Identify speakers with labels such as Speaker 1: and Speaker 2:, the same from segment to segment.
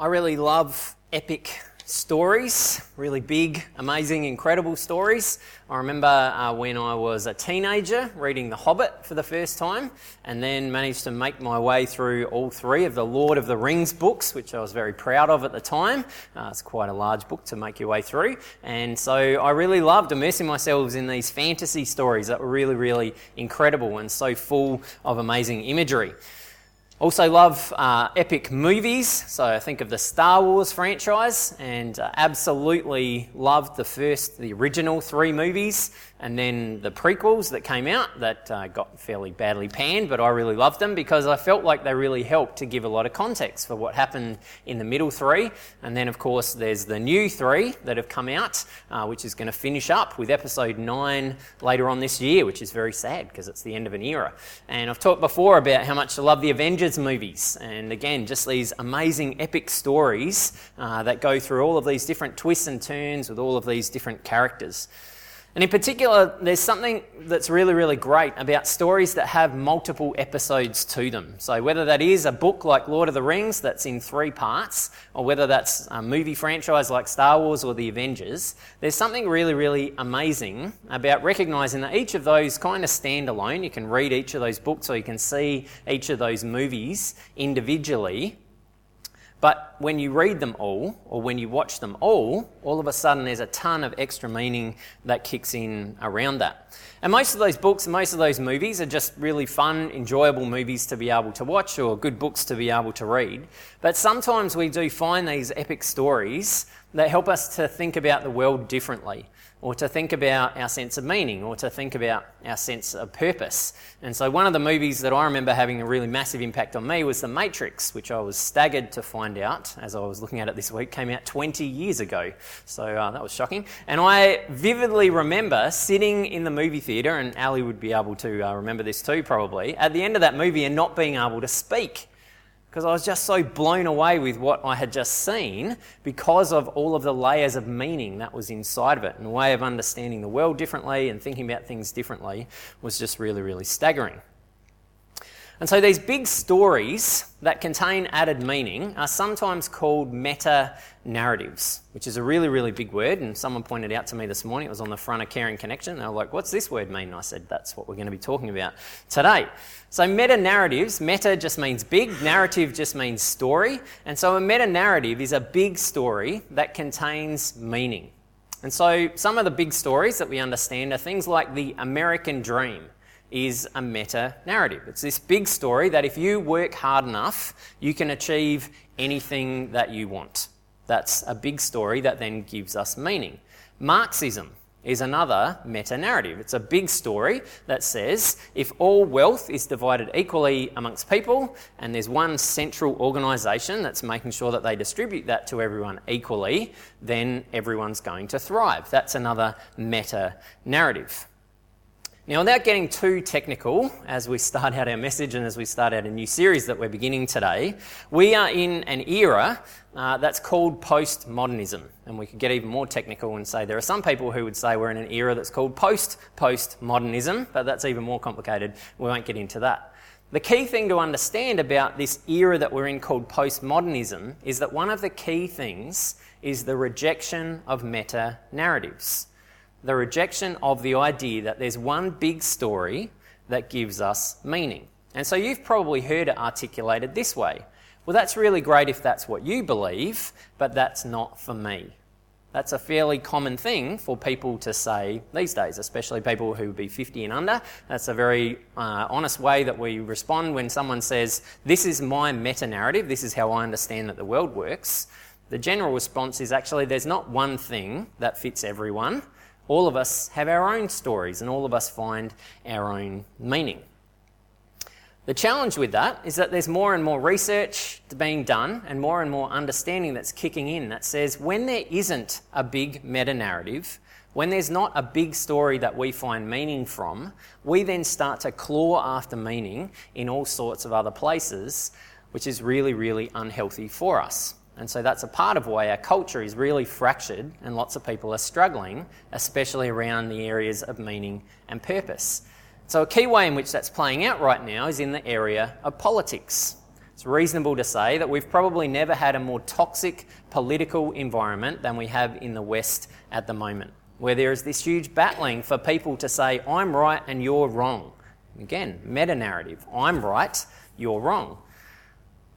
Speaker 1: I really love epic stories, really big, amazing, incredible stories. I remember uh, when I was a teenager reading The Hobbit for the first time, and then managed to make my way through all three of the Lord of the Rings books, which I was very proud of at the time. Uh, it's quite a large book to make your way through, and so I really loved immersing myself in these fantasy stories that were really, really incredible and so full of amazing imagery. Also, love uh, epic movies. So, I think of the Star Wars franchise and uh, absolutely loved the first, the original three movies and then the prequels that came out that uh, got fairly badly panned, but I really loved them because I felt like they really helped to give a lot of context for what happened in the middle three. And then, of course, there's the new three that have come out, uh, which is going to finish up with episode nine later on this year, which is very sad because it's the end of an era. And I've talked before about how much I love the Avengers movies, and again, just these amazing epic stories uh, that go through all of these different twists and turns with all of these different characters. And in particular, there's something that's really, really great about stories that have multiple episodes to them. So, whether that is a book like Lord of the Rings that's in three parts, or whether that's a movie franchise like Star Wars or The Avengers, there's something really, really amazing about recognizing that each of those kind of stand alone. You can read each of those books or you can see each of those movies individually but when you read them all, or when you watch them all, all of a sudden there's a ton of extra meaning that kicks in around that. And most of those books most of those movies are just really fun, enjoyable movies to be able to watch or good books to be able to read. But sometimes we do find these epic stories that help us to think about the world differently or to think about our sense of meaning, or to think about our sense of purpose. And so, one of the movies that I remember having a really massive impact on me was The Matrix, which I was staggered to find out as I was looking at it this week, came out 20 years ago. So, uh, that was shocking. And I vividly remember sitting in the movie theatre, and Ali would be able to uh, remember this too, probably, at the end of that movie and not being able to speak because I was just so blown away with what I had just seen because of all of the layers of meaning that was inside of it. And the way of understanding the world differently and thinking about things differently was just really, really staggering. And so these big stories that contain added meaning are sometimes called meta narratives, which is a really, really big word. And someone pointed out to me this morning, it was on the front of Caring Connection. They were like, What's this word mean? And I said, That's what we're going to be talking about today. So, meta narratives, meta just means big, narrative just means story. And so, a meta narrative is a big story that contains meaning. And so, some of the big stories that we understand are things like the American dream is a meta narrative. It's this big story that if you work hard enough, you can achieve anything that you want. That's a big story that then gives us meaning. Marxism is another meta narrative. It's a big story that says if all wealth is divided equally amongst people and there's one central organisation that's making sure that they distribute that to everyone equally, then everyone's going to thrive. That's another meta narrative. Now, without getting too technical as we start out our message and as we start out a new series that we're beginning today, we are in an era uh, that's called postmodernism. And we could get even more technical and say there are some people who would say we're in an era that's called post postmodernism, but that's even more complicated. We won't get into that. The key thing to understand about this era that we're in called postmodernism is that one of the key things is the rejection of meta narratives the rejection of the idea that there's one big story that gives us meaning. And so you've probably heard it articulated this way. Well, that's really great if that's what you believe, but that's not for me. That's a fairly common thing for people to say these days, especially people who would be 50 and under. That's a very uh, honest way that we respond when someone says, This is my meta narrative, this is how I understand that the world works. The general response is actually there's not one thing that fits everyone all of us have our own stories and all of us find our own meaning. The challenge with that is that there's more and more research being done and more and more understanding that's kicking in that says when there isn't a big meta narrative, when there's not a big story that we find meaning from, we then start to claw after meaning in all sorts of other places, which is really, really unhealthy for us. And so that's a part of why our culture is really fractured and lots of people are struggling, especially around the areas of meaning and purpose. So, a key way in which that's playing out right now is in the area of politics. it's reasonable to say that we've probably never had a more toxic political environment than we have in the West at the moment, where there is this huge battling for people to say, I'm right and you're wrong. Again, meta narrative I'm right, you're wrong.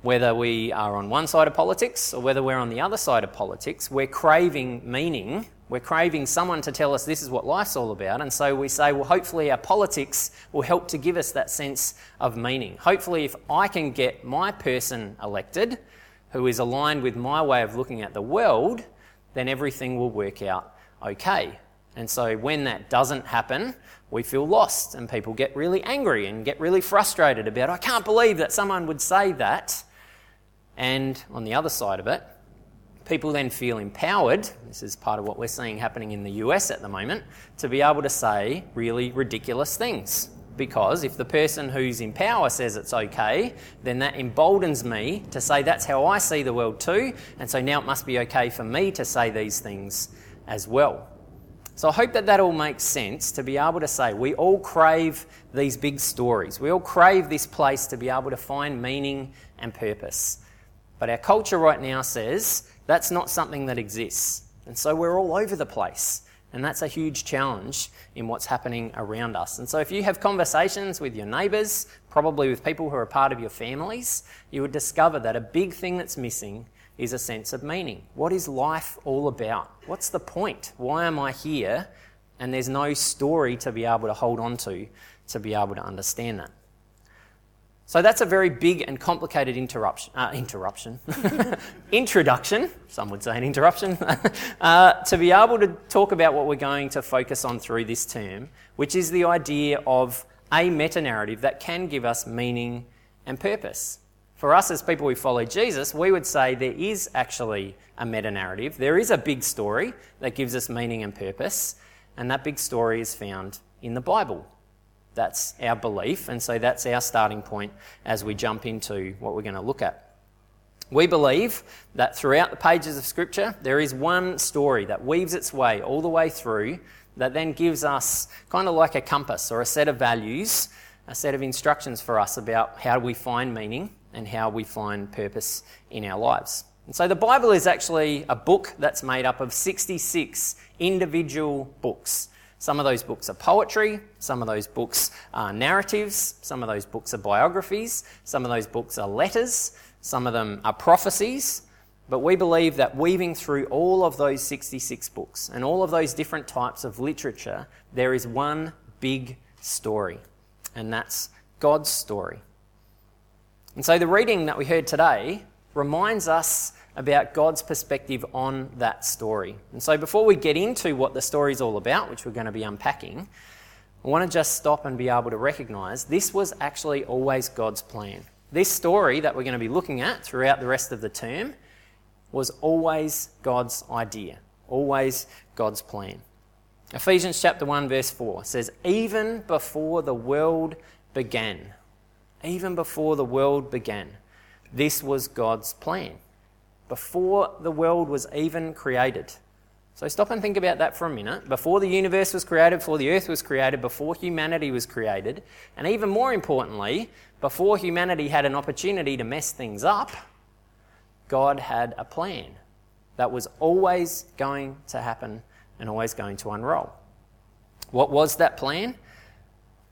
Speaker 1: Whether we are on one side of politics or whether we're on the other side of politics, we're craving meaning we're craving someone to tell us this is what life's all about. And so we say, well, hopefully our politics will help to give us that sense of meaning. Hopefully, if I can get my person elected who is aligned with my way of looking at the world, then everything will work out okay. And so when that doesn't happen, we feel lost and people get really angry and get really frustrated about, I can't believe that someone would say that. And on the other side of it, people then feel empowered, this is part of what we're seeing happening in the US at the moment, to be able to say really ridiculous things. Because if the person who's in power says it's okay, then that emboldens me to say that's how I see the world too, and so now it must be okay for me to say these things as well. So I hope that that all makes sense to be able to say we all crave these big stories. We all crave this place to be able to find meaning and purpose. But our culture right now says that's not something that exists. And so we're all over the place. And that's a huge challenge in what's happening around us. And so, if you have conversations with your neighbours, probably with people who are part of your families, you would discover that a big thing that's missing is a sense of meaning. What is life all about? What's the point? Why am I here? And there's no story to be able to hold on to to be able to understand that. So that's a very big and complicated interruption, uh, interruption, introduction, some would say an interruption, uh, to be able to talk about what we're going to focus on through this term, which is the idea of a meta narrative that can give us meaning and purpose. For us as people who follow Jesus, we would say there is actually a meta narrative. There is a big story that gives us meaning and purpose, and that big story is found in the Bible. That's our belief, and so that's our starting point as we jump into what we're going to look at. We believe that throughout the pages of Scripture, there is one story that weaves its way all the way through that then gives us kind of like a compass or a set of values, a set of instructions for us about how we find meaning and how we find purpose in our lives. And so the Bible is actually a book that's made up of 66 individual books. Some of those books are poetry, some of those books are narratives, some of those books are biographies, some of those books are letters, some of them are prophecies. But we believe that weaving through all of those 66 books and all of those different types of literature, there is one big story, and that's God's story. And so the reading that we heard today reminds us about God's perspective on that story. And so, before we get into what the story is all about, which we're going to be unpacking, I want to just stop and be able to recognize this was actually always God's plan. This story that we're going to be looking at throughout the rest of the term was always God's idea, always God's plan. Ephesians chapter 1 verse 4 says even before the world began, even before the world began, this was God's plan before the world was even created. So stop and think about that for a minute. Before the universe was created, before the earth was created, before humanity was created, and even more importantly, before humanity had an opportunity to mess things up, God had a plan that was always going to happen and always going to unroll. What was that plan?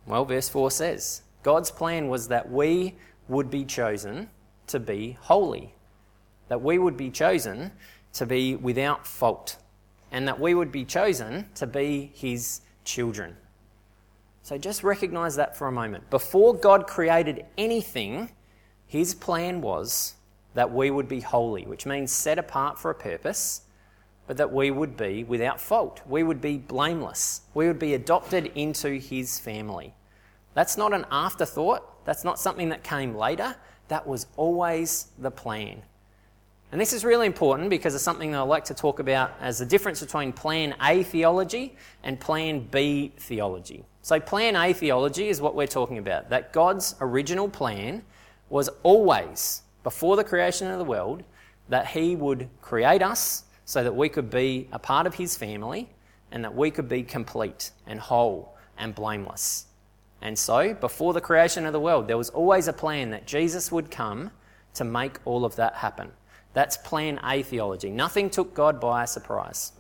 Speaker 1: Well, verse 4 says God's plan was that we would be chosen to be holy that we would be chosen to be without fault and that we would be chosen to be his children. So just recognize that for a moment. Before God created anything, his plan was that we would be holy, which means set apart for a purpose, but that we would be without fault. We would be blameless. We would be adopted into his family. That's not an afterthought. That's not something that came later. That was always the plan. And this is really important because it's something that I like to talk about as the difference between Plan A theology and Plan B theology. So, Plan A theology is what we're talking about that God's original plan was always, before the creation of the world, that He would create us so that we could be a part of His family and that we could be complete and whole and blameless. And so, before the creation of the world, there was always a plan that Jesus would come to make all of that happen. That's plan A theology. Nothing took God by surprise.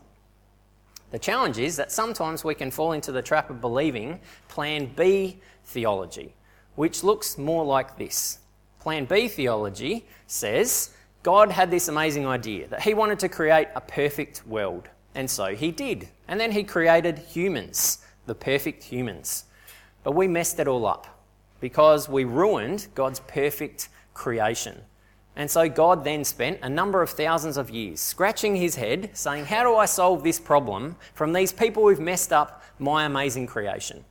Speaker 1: The challenge is that sometimes we can fall into the trap of believing plan B theology, which looks more like this. Plan B theology says God had this amazing idea that He wanted to create a perfect world, and so He did. And then He created humans, the perfect humans. But we messed it all up because we ruined God's perfect creation. And so God then spent a number of thousands of years scratching his head, saying, How do I solve this problem from these people who've messed up my amazing creation?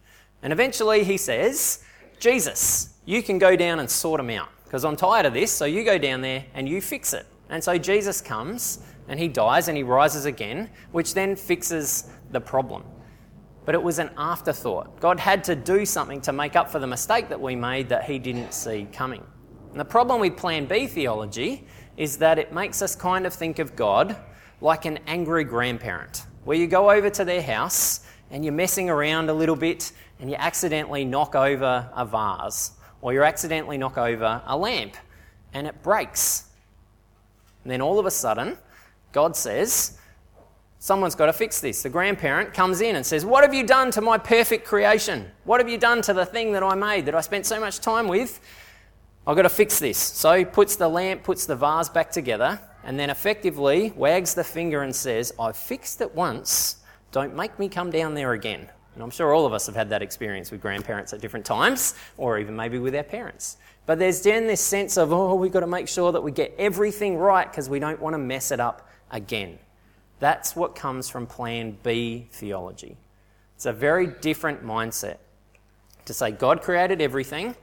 Speaker 1: And eventually he says, Jesus, you can go down and sort them out because I'm tired of this, so you go down there and you fix it. And so Jesus comes and he dies and he rises again, which then fixes the problem. But it was an afterthought. God had to do something to make up for the mistake that we made that he didn't see coming. And the problem with Plan B theology is that it makes us kind of think of God like an angry grandparent, where you go over to their house and you're messing around a little bit and you accidentally knock over a vase or you accidentally knock over a lamp and it breaks. And then all of a sudden, God says, Someone's got to fix this. The grandparent comes in and says, What have you done to my perfect creation? What have you done to the thing that I made that I spent so much time with? I've got to fix this. So he puts the lamp, puts the vase back together, and then effectively wags the finger and says, I've fixed it once. Don't make me come down there again. And I'm sure all of us have had that experience with grandparents at different times, or even maybe with our parents. But there's then this sense of, oh, we've got to make sure that we get everything right because we don't want to mess it up again. That's what comes from Plan B theology. It's a very different mindset to say God created everything,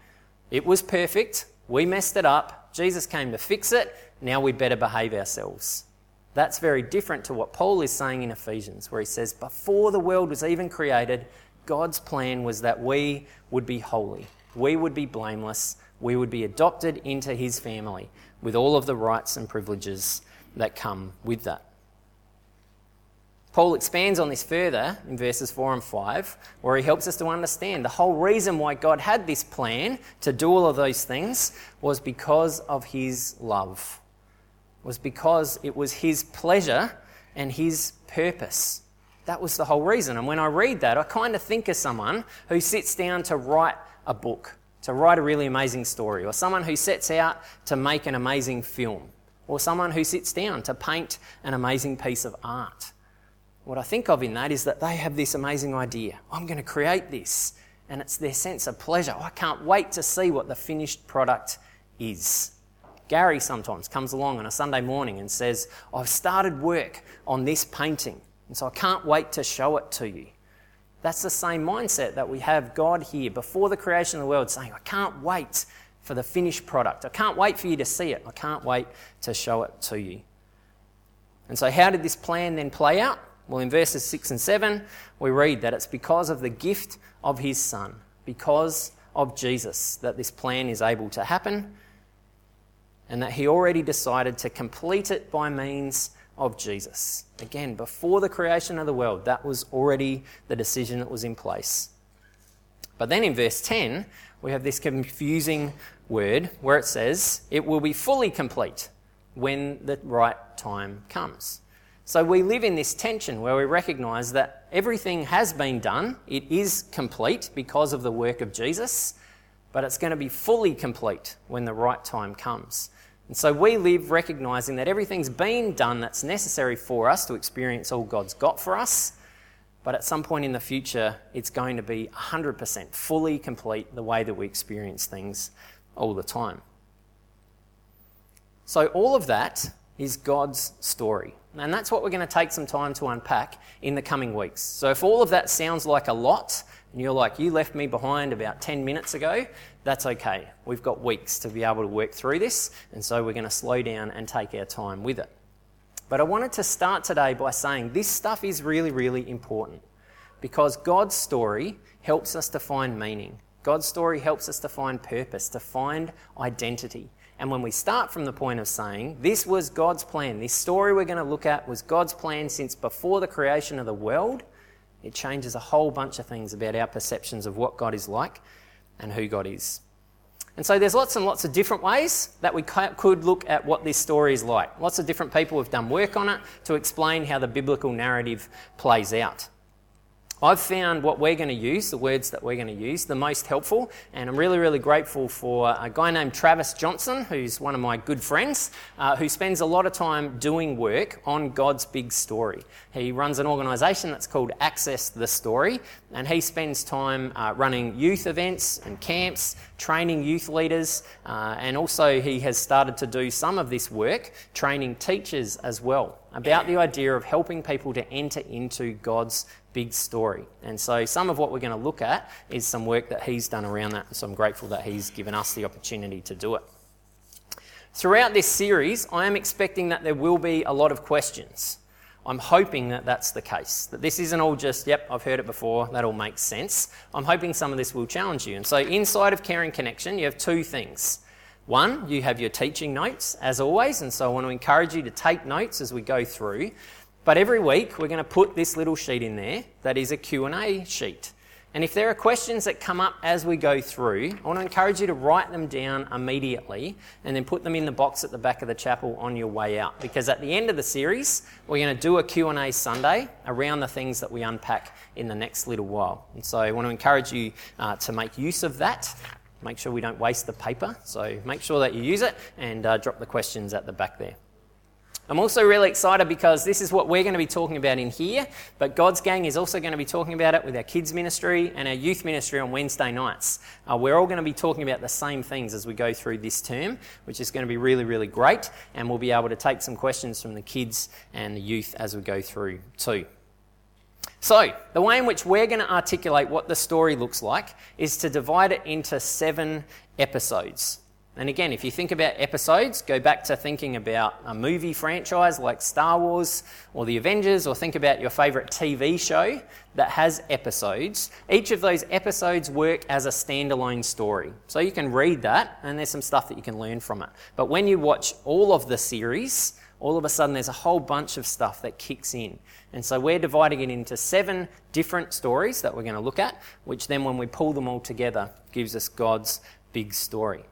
Speaker 1: it was perfect. We messed it up. Jesus came to fix it. Now we better behave ourselves. That's very different to what Paul is saying in Ephesians, where he says, Before the world was even created, God's plan was that we would be holy, we would be blameless, we would be adopted into his family with all of the rights and privileges that come with that. Paul expands on this further in verses 4 and 5, where he helps us to understand the whole reason why God had this plan to do all of those things was because of his love. Was because it was his pleasure and his purpose. That was the whole reason. And when I read that, I kind of think of someone who sits down to write a book, to write a really amazing story, or someone who sets out to make an amazing film, or someone who sits down to paint an amazing piece of art what I think of in that is that they have this amazing idea. I'm going to create this. And it's their sense of pleasure. I can't wait to see what the finished product is. Gary sometimes comes along on a Sunday morning and says, I've started work on this painting, and so I can't wait to show it to you. That's the same mindset that we have God here before the creation of the world saying, I can't wait for the finished product. I can't wait for you to see it. I can't wait to show it to you. And so, how did this plan then play out? Well, in verses 6 and 7, we read that it's because of the gift of his Son, because of Jesus, that this plan is able to happen, and that he already decided to complete it by means of Jesus. Again, before the creation of the world, that was already the decision that was in place. But then in verse 10, we have this confusing word where it says, It will be fully complete when the right time comes. So we live in this tension where we recognize that everything has been done, it is complete because of the work of Jesus, but it's going to be fully complete when the right time comes. And so we live recognizing that everything's been done that's necessary for us to experience all God's got for us, but at some point in the future, it's going to be 100% fully complete the way that we experience things all the time. So, all of that is God's story. And that's what we're going to take some time to unpack in the coming weeks. So if all of that sounds like a lot, and you're like, you left me behind about 10 minutes ago, that's okay. We've got weeks to be able to work through this, and so we're going to slow down and take our time with it. But I wanted to start today by saying this stuff is really, really important because God's story helps us to find meaning. God's story helps us to find purpose, to find identity. And when we start from the point of saying, this was God's plan, this story we're going to look at was God's plan since before the creation of the world, it changes a whole bunch of things about our perceptions of what God is like and who God is. And so there's lots and lots of different ways that we could look at what this story is like. Lots of different people have done work on it to explain how the biblical narrative plays out. I've found what we're going to use, the words that we're going to use, the most helpful, and I'm really, really grateful for a guy named Travis Johnson, who's one of my good friends, uh, who spends a lot of time doing work on God's big story. He runs an organisation that's called Access the Story, and he spends time uh, running youth events and camps, training youth leaders, uh, and also he has started to do some of this work training teachers as well about the idea of helping people to enter into God's big story. And so, some of what we're going to look at is some work that he's done around that. So, I'm grateful that he's given us the opportunity to do it. Throughout this series, I am expecting that there will be a lot of questions. I'm hoping that that's the case. That this isn't all just, yep, I've heard it before, that all makes sense. I'm hoping some of this will challenge you. And so, inside of Caring Connection, you have two things. One, you have your teaching notes, as always, and so I want to encourage you to take notes as we go through. But every week, we're going to put this little sheet in there that is a Q&A sheet. And if there are questions that come up as we go through, I want to encourage you to write them down immediately and then put them in the box at the back of the chapel on your way out. Because at the end of the series, we're going to do a Q&A Sunday around the things that we unpack in the next little while. And so I want to encourage you uh, to make use of that. Make sure we don't waste the paper. So make sure that you use it and uh, drop the questions at the back there. I'm also really excited because this is what we're going to be talking about in here, but God's Gang is also going to be talking about it with our kids' ministry and our youth ministry on Wednesday nights. Uh, we're all going to be talking about the same things as we go through this term, which is going to be really, really great, and we'll be able to take some questions from the kids and the youth as we go through too. So, the way in which we're going to articulate what the story looks like is to divide it into seven episodes. And again, if you think about episodes, go back to thinking about a movie franchise like Star Wars or The Avengers, or think about your favourite TV show that has episodes. Each of those episodes work as a standalone story. So you can read that, and there's some stuff that you can learn from it. But when you watch all of the series, all of a sudden there's a whole bunch of stuff that kicks in. And so we're dividing it into seven different stories that we're going to look at, which then, when we pull them all together, gives us God's big story.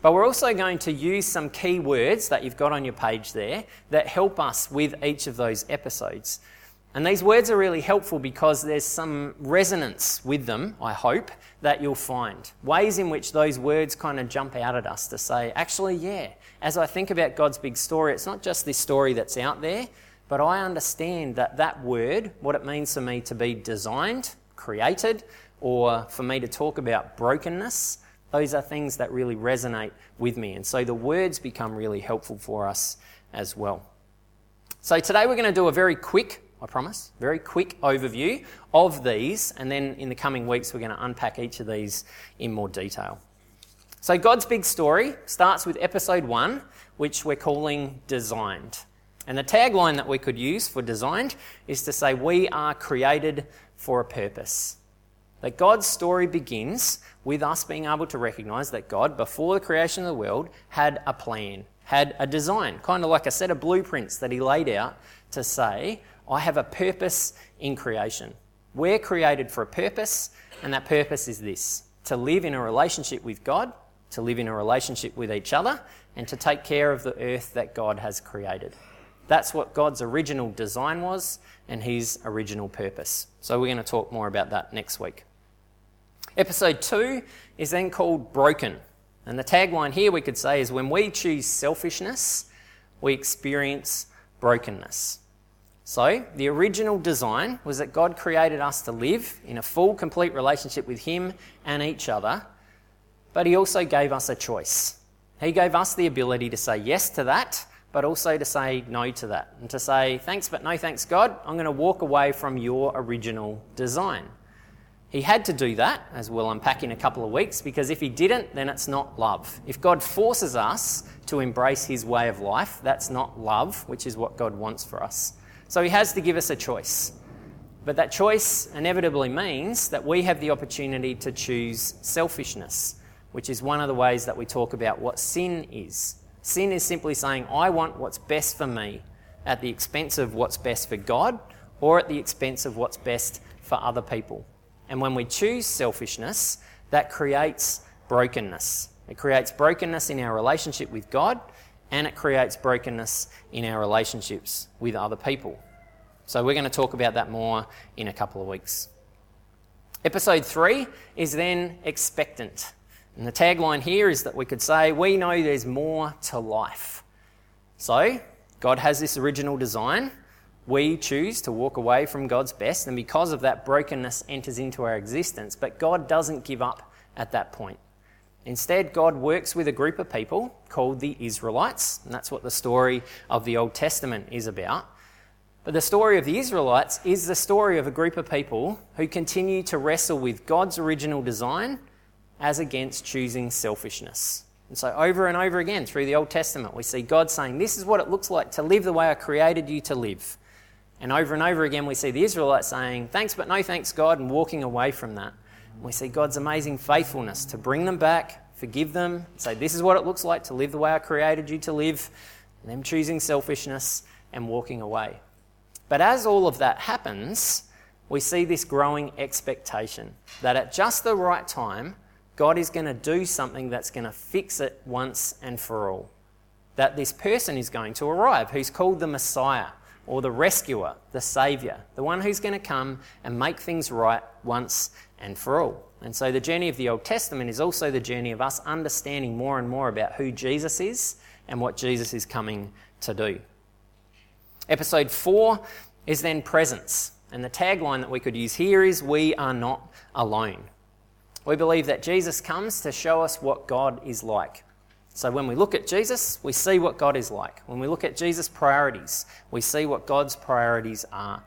Speaker 1: But we're also going to use some key words that you've got on your page there that help us with each of those episodes. And these words are really helpful because there's some resonance with them, I hope, that you'll find. Ways in which those words kind of jump out at us to say, actually, yeah, as I think about God's big story, it's not just this story that's out there, but I understand that that word, what it means for me to be designed, created, or for me to talk about brokenness, those are things that really resonate with me. And so the words become really helpful for us as well. So today we're going to do a very quick, I promise, very quick overview of these. And then in the coming weeks, we're going to unpack each of these in more detail. So God's big story starts with episode one, which we're calling Designed. And the tagline that we could use for designed is to say, We are created for a purpose. That God's story begins with us being able to recognize that God, before the creation of the world, had a plan, had a design, kind of like a set of blueprints that He laid out to say, I have a purpose in creation. We're created for a purpose, and that purpose is this to live in a relationship with God, to live in a relationship with each other, and to take care of the earth that God has created. That's what God's original design was and His original purpose. So, we're going to talk more about that next week. Episode 2 is then called Broken. And the tagline here we could say is when we choose selfishness, we experience brokenness. So, the original design was that God created us to live in a full, complete relationship with Him and each other, but He also gave us a choice. He gave us the ability to say yes to that, but also to say no to that, and to say, thanks, but no thanks, God, I'm going to walk away from your original design. He had to do that, as we'll unpack in a couple of weeks, because if he didn't, then it's not love. If God forces us to embrace his way of life, that's not love, which is what God wants for us. So he has to give us a choice. But that choice inevitably means that we have the opportunity to choose selfishness, which is one of the ways that we talk about what sin is. Sin is simply saying, I want what's best for me at the expense of what's best for God or at the expense of what's best for other people. And when we choose selfishness, that creates brokenness. It creates brokenness in our relationship with God and it creates brokenness in our relationships with other people. So, we're going to talk about that more in a couple of weeks. Episode three is then expectant. And the tagline here is that we could say, We know there's more to life. So, God has this original design. We choose to walk away from God's best, and because of that, brokenness enters into our existence. But God doesn't give up at that point. Instead, God works with a group of people called the Israelites, and that's what the story of the Old Testament is about. But the story of the Israelites is the story of a group of people who continue to wrestle with God's original design as against choosing selfishness. And so, over and over again through the Old Testament, we see God saying, This is what it looks like to live the way I created you to live. And over and over again, we see the Israelites saying, Thanks, but no thanks, God, and walking away from that. We see God's amazing faithfulness to bring them back, forgive them, say, This is what it looks like to live the way I created you to live, and them choosing selfishness and walking away. But as all of that happens, we see this growing expectation that at just the right time, God is going to do something that's going to fix it once and for all. That this person is going to arrive who's called the Messiah or the rescuer, the Saviour, the one who's going to come and make things right once and for all. And so the journey of the Old Testament is also the journey of us understanding more and more about who Jesus is and what Jesus is coming to do. Episode 4 is then presence. And the tagline that we could use here is We are not alone. We believe that Jesus comes to show us what God is like. So when we look at Jesus, we see what God is like. When we look at Jesus' priorities, we see what God's priorities are.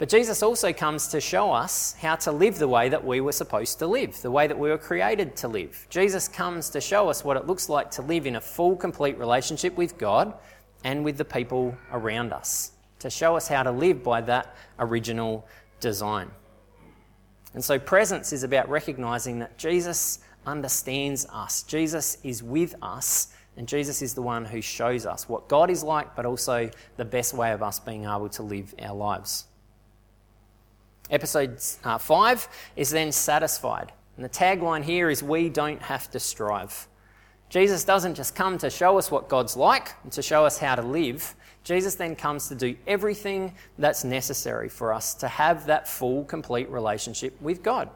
Speaker 1: But Jesus also comes to show us how to live the way that we were supposed to live, the way that we were created to live. Jesus comes to show us what it looks like to live in a full, complete relationship with God and with the people around us, to show us how to live by that original design. And so, presence is about recognizing that Jesus understands us, Jesus is with us, and Jesus is the one who shows us what God is like, but also the best way of us being able to live our lives. Episode uh, 5 is then satisfied. And the tagline here is We don't have to strive. Jesus doesn't just come to show us what God's like and to show us how to live. Jesus then comes to do everything that's necessary for us to have that full, complete relationship with God.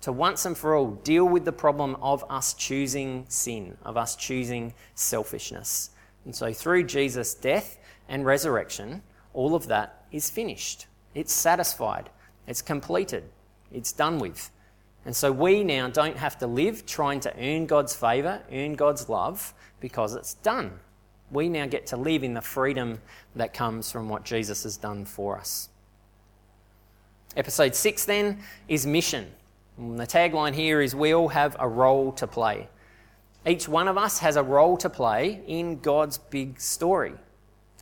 Speaker 1: To once and for all deal with the problem of us choosing sin, of us choosing selfishness. And so through Jesus' death and resurrection, all of that is finished. It's satisfied. It's completed, it's done with. And so we now don't have to live trying to earn God's favour, earn God's love, because it's done. We now get to live in the freedom that comes from what Jesus has done for us. Episode 6 then is mission. And the tagline here is We all have a role to play. Each one of us has a role to play in God's big story.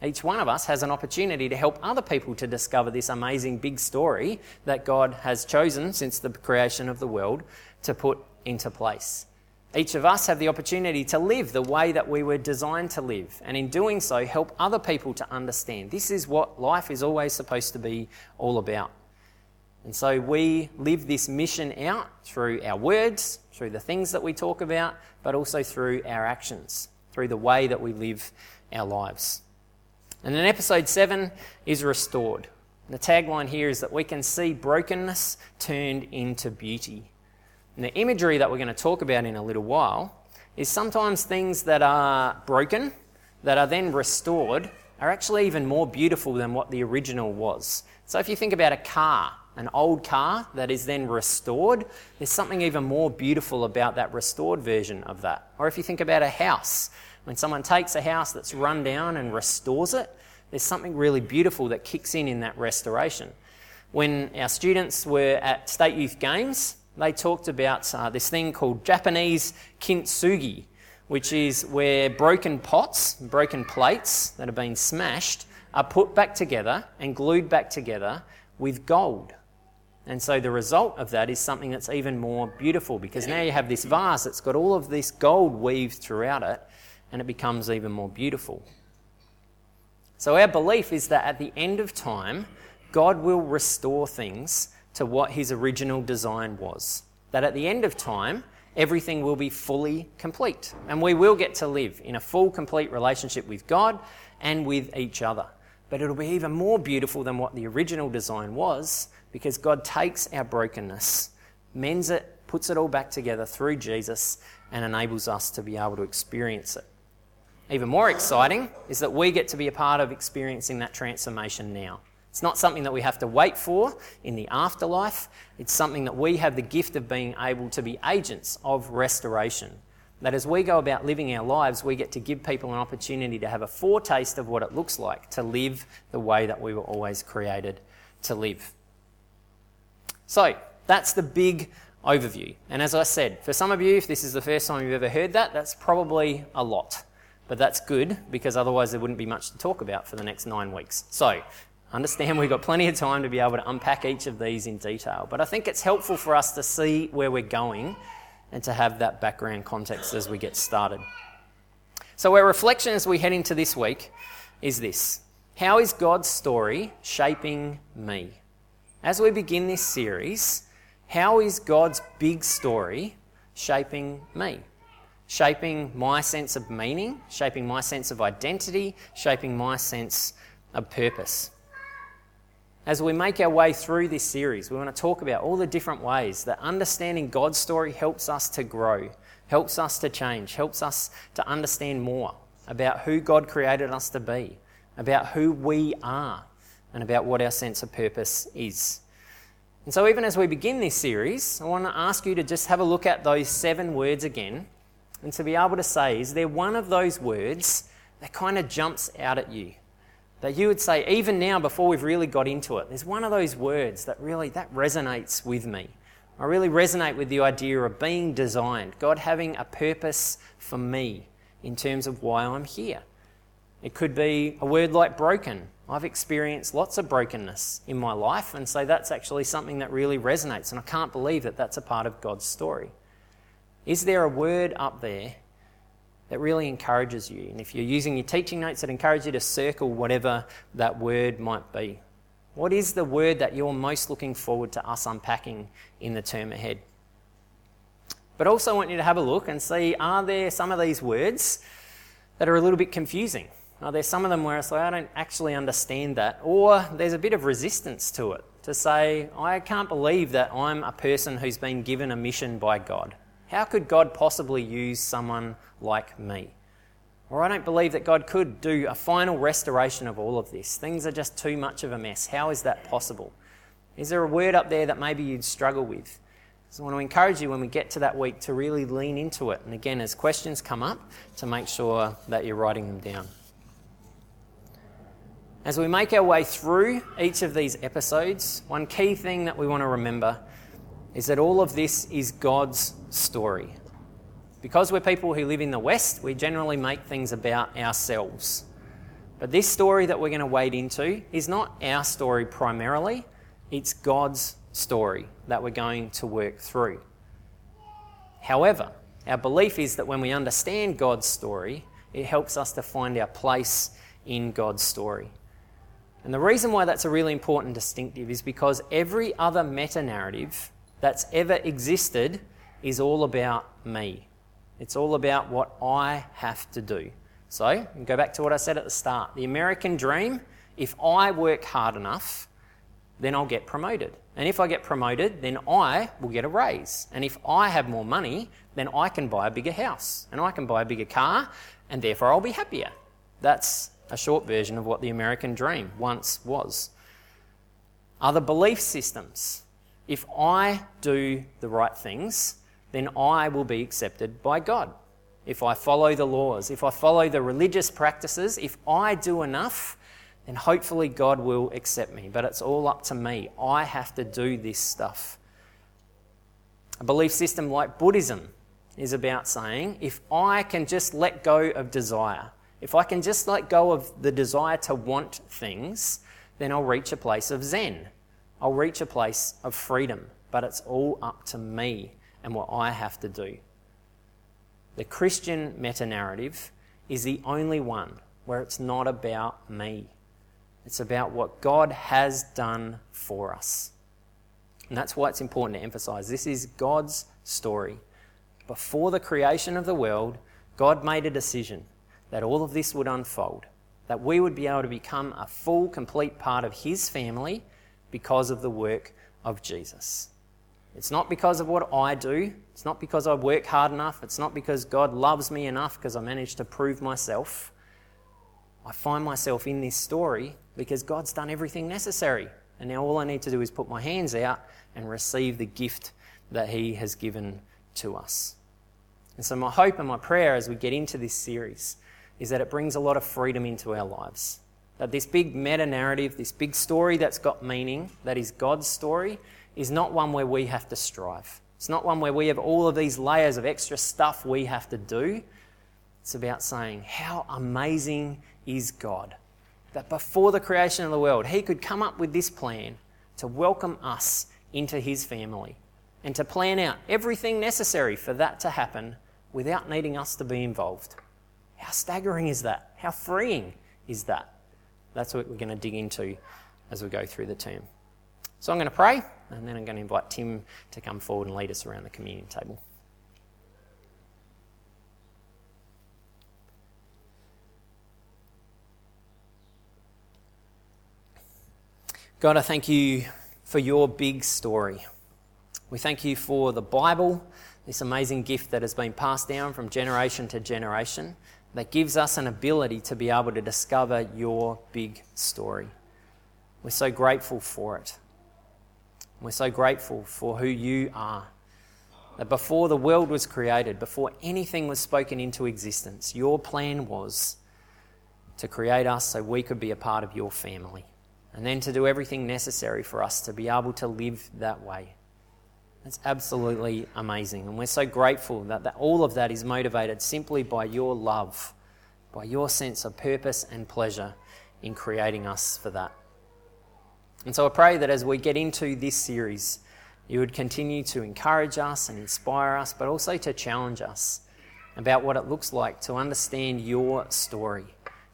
Speaker 1: Each one of us has an opportunity to help other people to discover this amazing big story that God has chosen since the creation of the world to put into place. Each of us have the opportunity to live the way that we were designed to live, and in doing so, help other people to understand this is what life is always supposed to be all about. And so we live this mission out through our words, through the things that we talk about, but also through our actions, through the way that we live our lives. And then episode 7 is restored. The tagline here is that we can see brokenness turned into beauty. And the imagery that we're going to talk about in a little while is sometimes things that are broken, that are then restored, are actually even more beautiful than what the original was. So if you think about a car, an old car that is then restored, there's something even more beautiful about that restored version of that. Or if you think about a house, when someone takes a house that's run down and restores it, there's something really beautiful that kicks in in that restoration. When our students were at State Youth Games, they talked about uh, this thing called Japanese kintsugi, which is where broken pots, broken plates that have been smashed, are put back together and glued back together with gold. And so the result of that is something that's even more beautiful because now you have this vase that's got all of this gold weaved throughout it and it becomes even more beautiful. So, our belief is that at the end of time, God will restore things to what his original design was. That at the end of time, everything will be fully complete. And we will get to live in a full, complete relationship with God and with each other. But it'll be even more beautiful than what the original design was because God takes our brokenness, mends it, puts it all back together through Jesus, and enables us to be able to experience it. Even more exciting is that we get to be a part of experiencing that transformation now. It's not something that we have to wait for in the afterlife. It's something that we have the gift of being able to be agents of restoration. That as we go about living our lives, we get to give people an opportunity to have a foretaste of what it looks like to live the way that we were always created to live. So, that's the big overview. And as I said, for some of you, if this is the first time you've ever heard that, that's probably a lot. But that's good because otherwise there wouldn't be much to talk about for the next nine weeks. So, Understand we've got plenty of time to be able to unpack each of these in detail, but I think it's helpful for us to see where we're going and to have that background context as we get started. So, our reflection as we head into this week is this How is God's story shaping me? As we begin this series, how is God's big story shaping me? Shaping my sense of meaning, shaping my sense of identity, shaping my sense of purpose. As we make our way through this series, we want to talk about all the different ways that understanding God's story helps us to grow, helps us to change, helps us to understand more about who God created us to be, about who we are, and about what our sense of purpose is. And so, even as we begin this series, I want to ask you to just have a look at those seven words again and to be able to say, is there one of those words that kind of jumps out at you? that you would say, even now, before we've really got into it, there's one of those words that really that resonates with me. I really resonate with the idea of being designed, God having a purpose for me in terms of why I'm here. It could be a word like broken. I've experienced lots of brokenness in my life, and so that's actually something that really resonates, and I can't believe that that's a part of God's story. Is there a word up there that really encourages you. And if you're using your teaching notes, I'd encourage you to circle whatever that word might be. What is the word that you're most looking forward to us unpacking in the term ahead? But also, I want you to have a look and see are there some of these words that are a little bit confusing? Are there some of them where it's like, I don't actually understand that? Or there's a bit of resistance to it to say, I can't believe that I'm a person who's been given a mission by God. How could God possibly use someone like me? Or I don't believe that God could do a final restoration of all of this. Things are just too much of a mess. How is that possible? Is there a word up there that maybe you'd struggle with? So I want to encourage you when we get to that week to really lean into it. And again, as questions come up, to make sure that you're writing them down. As we make our way through each of these episodes, one key thing that we want to remember is that all of this is God's story. Because we're people who live in the West, we generally make things about ourselves. But this story that we're going to wade into is not our story primarily, it's God's story that we're going to work through. However, our belief is that when we understand God's story, it helps us to find our place in God's story. And the reason why that's a really important distinctive is because every other meta narrative that's ever existed is all about me. It's all about what I have to do. So, go back to what I said at the start. The American dream if I work hard enough, then I'll get promoted. And if I get promoted, then I will get a raise. And if I have more money, then I can buy a bigger house and I can buy a bigger car, and therefore I'll be happier. That's a short version of what the American dream once was. Other belief systems if I do the right things, then I will be accepted by God. If I follow the laws, if I follow the religious practices, if I do enough, then hopefully God will accept me. But it's all up to me. I have to do this stuff. A belief system like Buddhism is about saying if I can just let go of desire, if I can just let go of the desire to want things, then I'll reach a place of Zen. I'll reach a place of freedom, but it's all up to me and what I have to do. The Christian meta narrative is the only one where it's not about me. It's about what God has done for us. And that's why it's important to emphasize this is God's story. before the creation of the world, God made a decision that all of this would unfold, that we would be able to become a full, complete part of His family because of the work of Jesus. It's not because of what I do. It's not because I work hard enough. It's not because God loves me enough because I managed to prove myself. I find myself in this story because God's done everything necessary. And now all I need to do is put my hands out and receive the gift that He has given to us. And so, my hope and my prayer as we get into this series is that it brings a lot of freedom into our lives. That this big meta narrative, this big story that's got meaning, that is God's story, is not one where we have to strive. It's not one where we have all of these layers of extra stuff we have to do. It's about saying, How amazing is God? That before the creation of the world, He could come up with this plan to welcome us into His family and to plan out everything necessary for that to happen without needing us to be involved. How staggering is that? How freeing is that? That's what we're going to dig into as we go through the term. So I'm going to pray, and then I'm going to invite Tim to come forward and lead us around the communion table. God, I thank you for your big story. We thank you for the Bible, this amazing gift that has been passed down from generation to generation that gives us an ability to be able to discover your big story. We're so grateful for it. We're so grateful for who you are. That before the world was created, before anything was spoken into existence, your plan was to create us so we could be a part of your family. And then to do everything necessary for us to be able to live that way. That's absolutely amazing. And we're so grateful that, that all of that is motivated simply by your love, by your sense of purpose and pleasure in creating us for that. And so I pray that as we get into this series, you would continue to encourage us and inspire us, but also to challenge us about what it looks like to understand your story,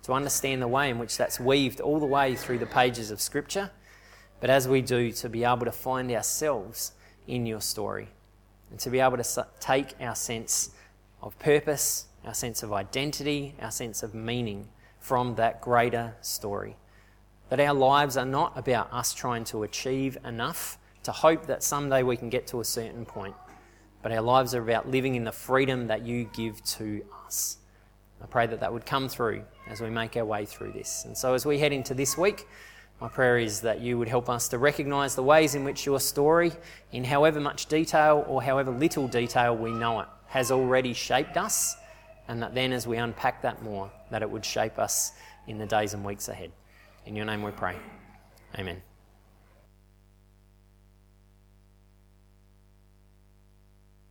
Speaker 1: to understand the way in which that's weaved all the way through the pages of Scripture. But as we do, to be able to find ourselves in your story and to be able to take our sense of purpose, our sense of identity, our sense of meaning from that greater story. That our lives are not about us trying to achieve enough to hope that someday we can get to a certain point, but our lives are about living in the freedom that you give to us. I pray that that would come through as we make our way through this. And so, as we head into this week, my prayer is that you would help us to recognise the ways in which your story, in however much detail or however little detail we know it, has already shaped us, and that then as we unpack that more, that it would shape us in the days and weeks ahead. In your name we pray. Amen.